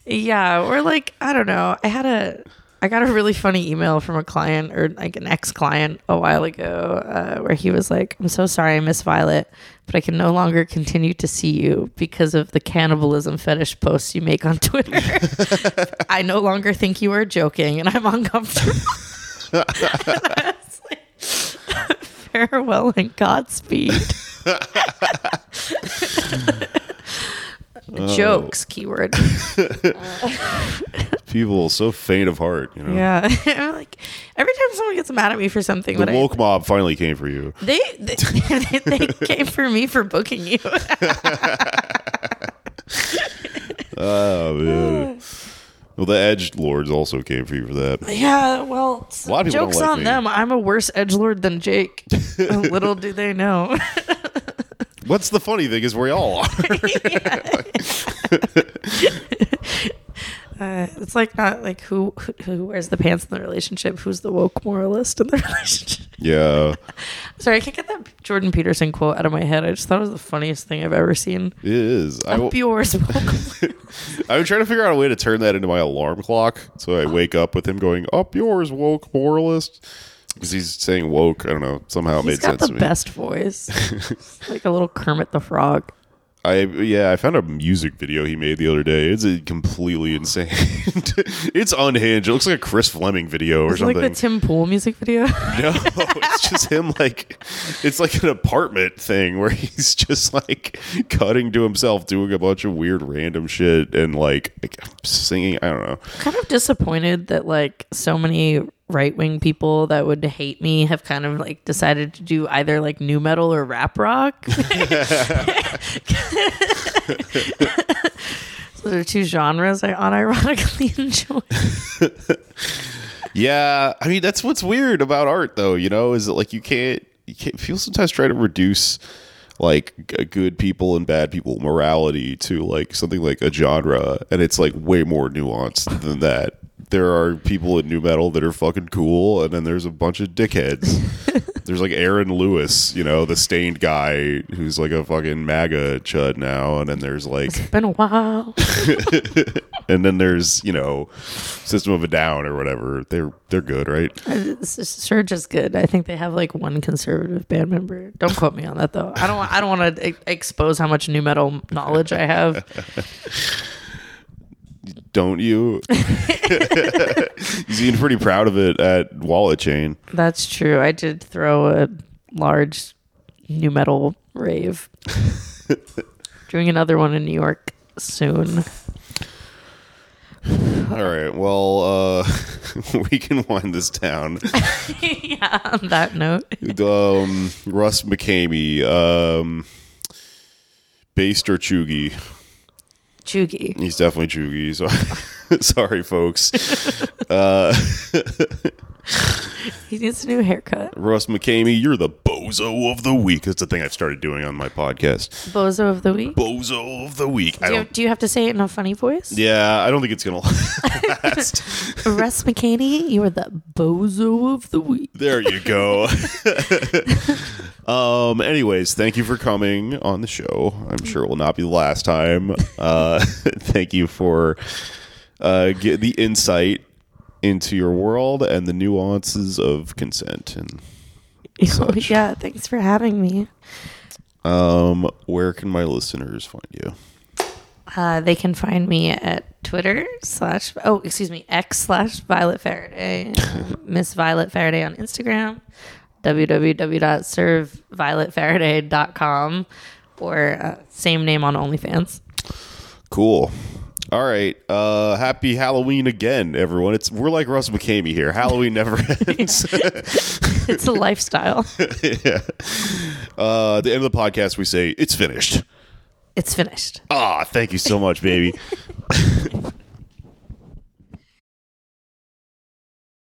Yeah, or like I don't know. I had a I got a really funny email from a client or like an ex client a while ago uh, where he was like, "I'm so sorry, I Miss Violet, but I can no longer continue to see you because of the cannibalism fetish posts you make on (laughs) Twitter. I no longer think you are joking, and I'm uncomfortable." And I was like, Farewell and Godspeed. (laughs) (laughs) Oh. Jokes, keyword. (laughs) (laughs) People so faint of heart, you know. Yeah, (laughs) I'm like every time someone gets mad at me for something The that woke mob finally came for you. I they they, they came for me for booking you. Oh man. Well, the Edge Lords also came for you for that. Yeah, well, A lot of people don't jokes like on me. them. I'm a worse edge lord than Jake. Little do they know. What's the funny thing is we all are. (laughs) (laughs) Uh, it's like not like who who- who wears the pants in the relationship, who's the woke moralist in the (laughs) relationship. yeah, Sorry, I can't get that Jordan Peterson quote out of my head. I just thought it was the funniest thing I've ever seen. it is. I, Up yours, woke. I was trying to figure out a way to turn that into my alarm clock, so I wake up with him going "Up yours, woke moralist," because he's saying woke. I don't know. Somehow it made got sense the to me. best voice, (laughs) like a little Kermit the Frog. I yeah, I found a music video he made the other day. It's uh, completely insane. (laughs) it's unhinged. It looks like a Chris Fleming video or Is it like something. the Tim Pool music video? (laughs) no, it's just him like it's like an apartment thing where he's just like cutting to himself doing a bunch of weird random shit and like, like singing. I don't know. kind of disappointed that like so many right wing people that would hate me have kind of like decided to do either like nu metal or rap rock. (laughs) (laughs) so there are two genres I unironically (laughs) enjoy. Yeah, I mean that's what's weird about art, though. You know, is that like you can't you can't people sometimes try to reduce like g- good people and bad people morality to like something like a genre, and it's like way more nuanced than that. There are people in nu metal that are fucking cool, and then there's a bunch of dickheads. (laughs) there's like Aaron Lewis, you know, the Staind guy who's like a fucking MAGA chud now, and then there's like it's Been a while. (laughs) and then there's you know System of a Down or whatever. They're they're good, right? Uh, is Surge is good. I think they have like one conservative band member. Don't quote me on that though. I don't. I don't want to expose how much nu metal knowledge I have. (laughs) Don't you? (laughs) you seem pretty proud of it at Wallet Chain. That's true. I did throw a large nu metal rave. (laughs) Doing another one in New York soon. All right. Well, uh, (laughs) we can wind this down. yeah, on that note. Um, Russ McKamey, um, based or chuggy? Chugi. He's definitely chuggy. So, (laughs) (laughs) sorry, folks. Uh, (laughs) He needs a new haircut. Russ McKamey, you're the bozo of the week. That's the thing I've started doing on my podcast. Bozo of the week. Bozo of the week. I Do you, don't. do you have to say it in a funny voice? Yeah, I don't think it's gonna (laughs) last. Russ McKamey, you are the bozo of the week. There you go. um. Anyways, thank you for coming on the show. I'm sure it will not be the last time. Uh, thank you for uh, get the insight into your world and the nuances of consent. And (laughs) Such. yeah, thanks for having me. um, where can my listeners find you? Uh, they can find me at Twitter slash oh excuse me X slash Violet Faraday, (laughs) Miss Violet Faraday on Instagram, www.servevioletfaraday.com, or uh, same name on OnlyFans. Cool. All right. Uh, happy Halloween again, everyone. It's we're like Russ McKamey here. Halloween (laughs) never ends. (laughs) (laughs) It's a lifestyle. yeah. Uh, at the end of the podcast, we say it's finished. It's finished. Ah, thank you so much, baby.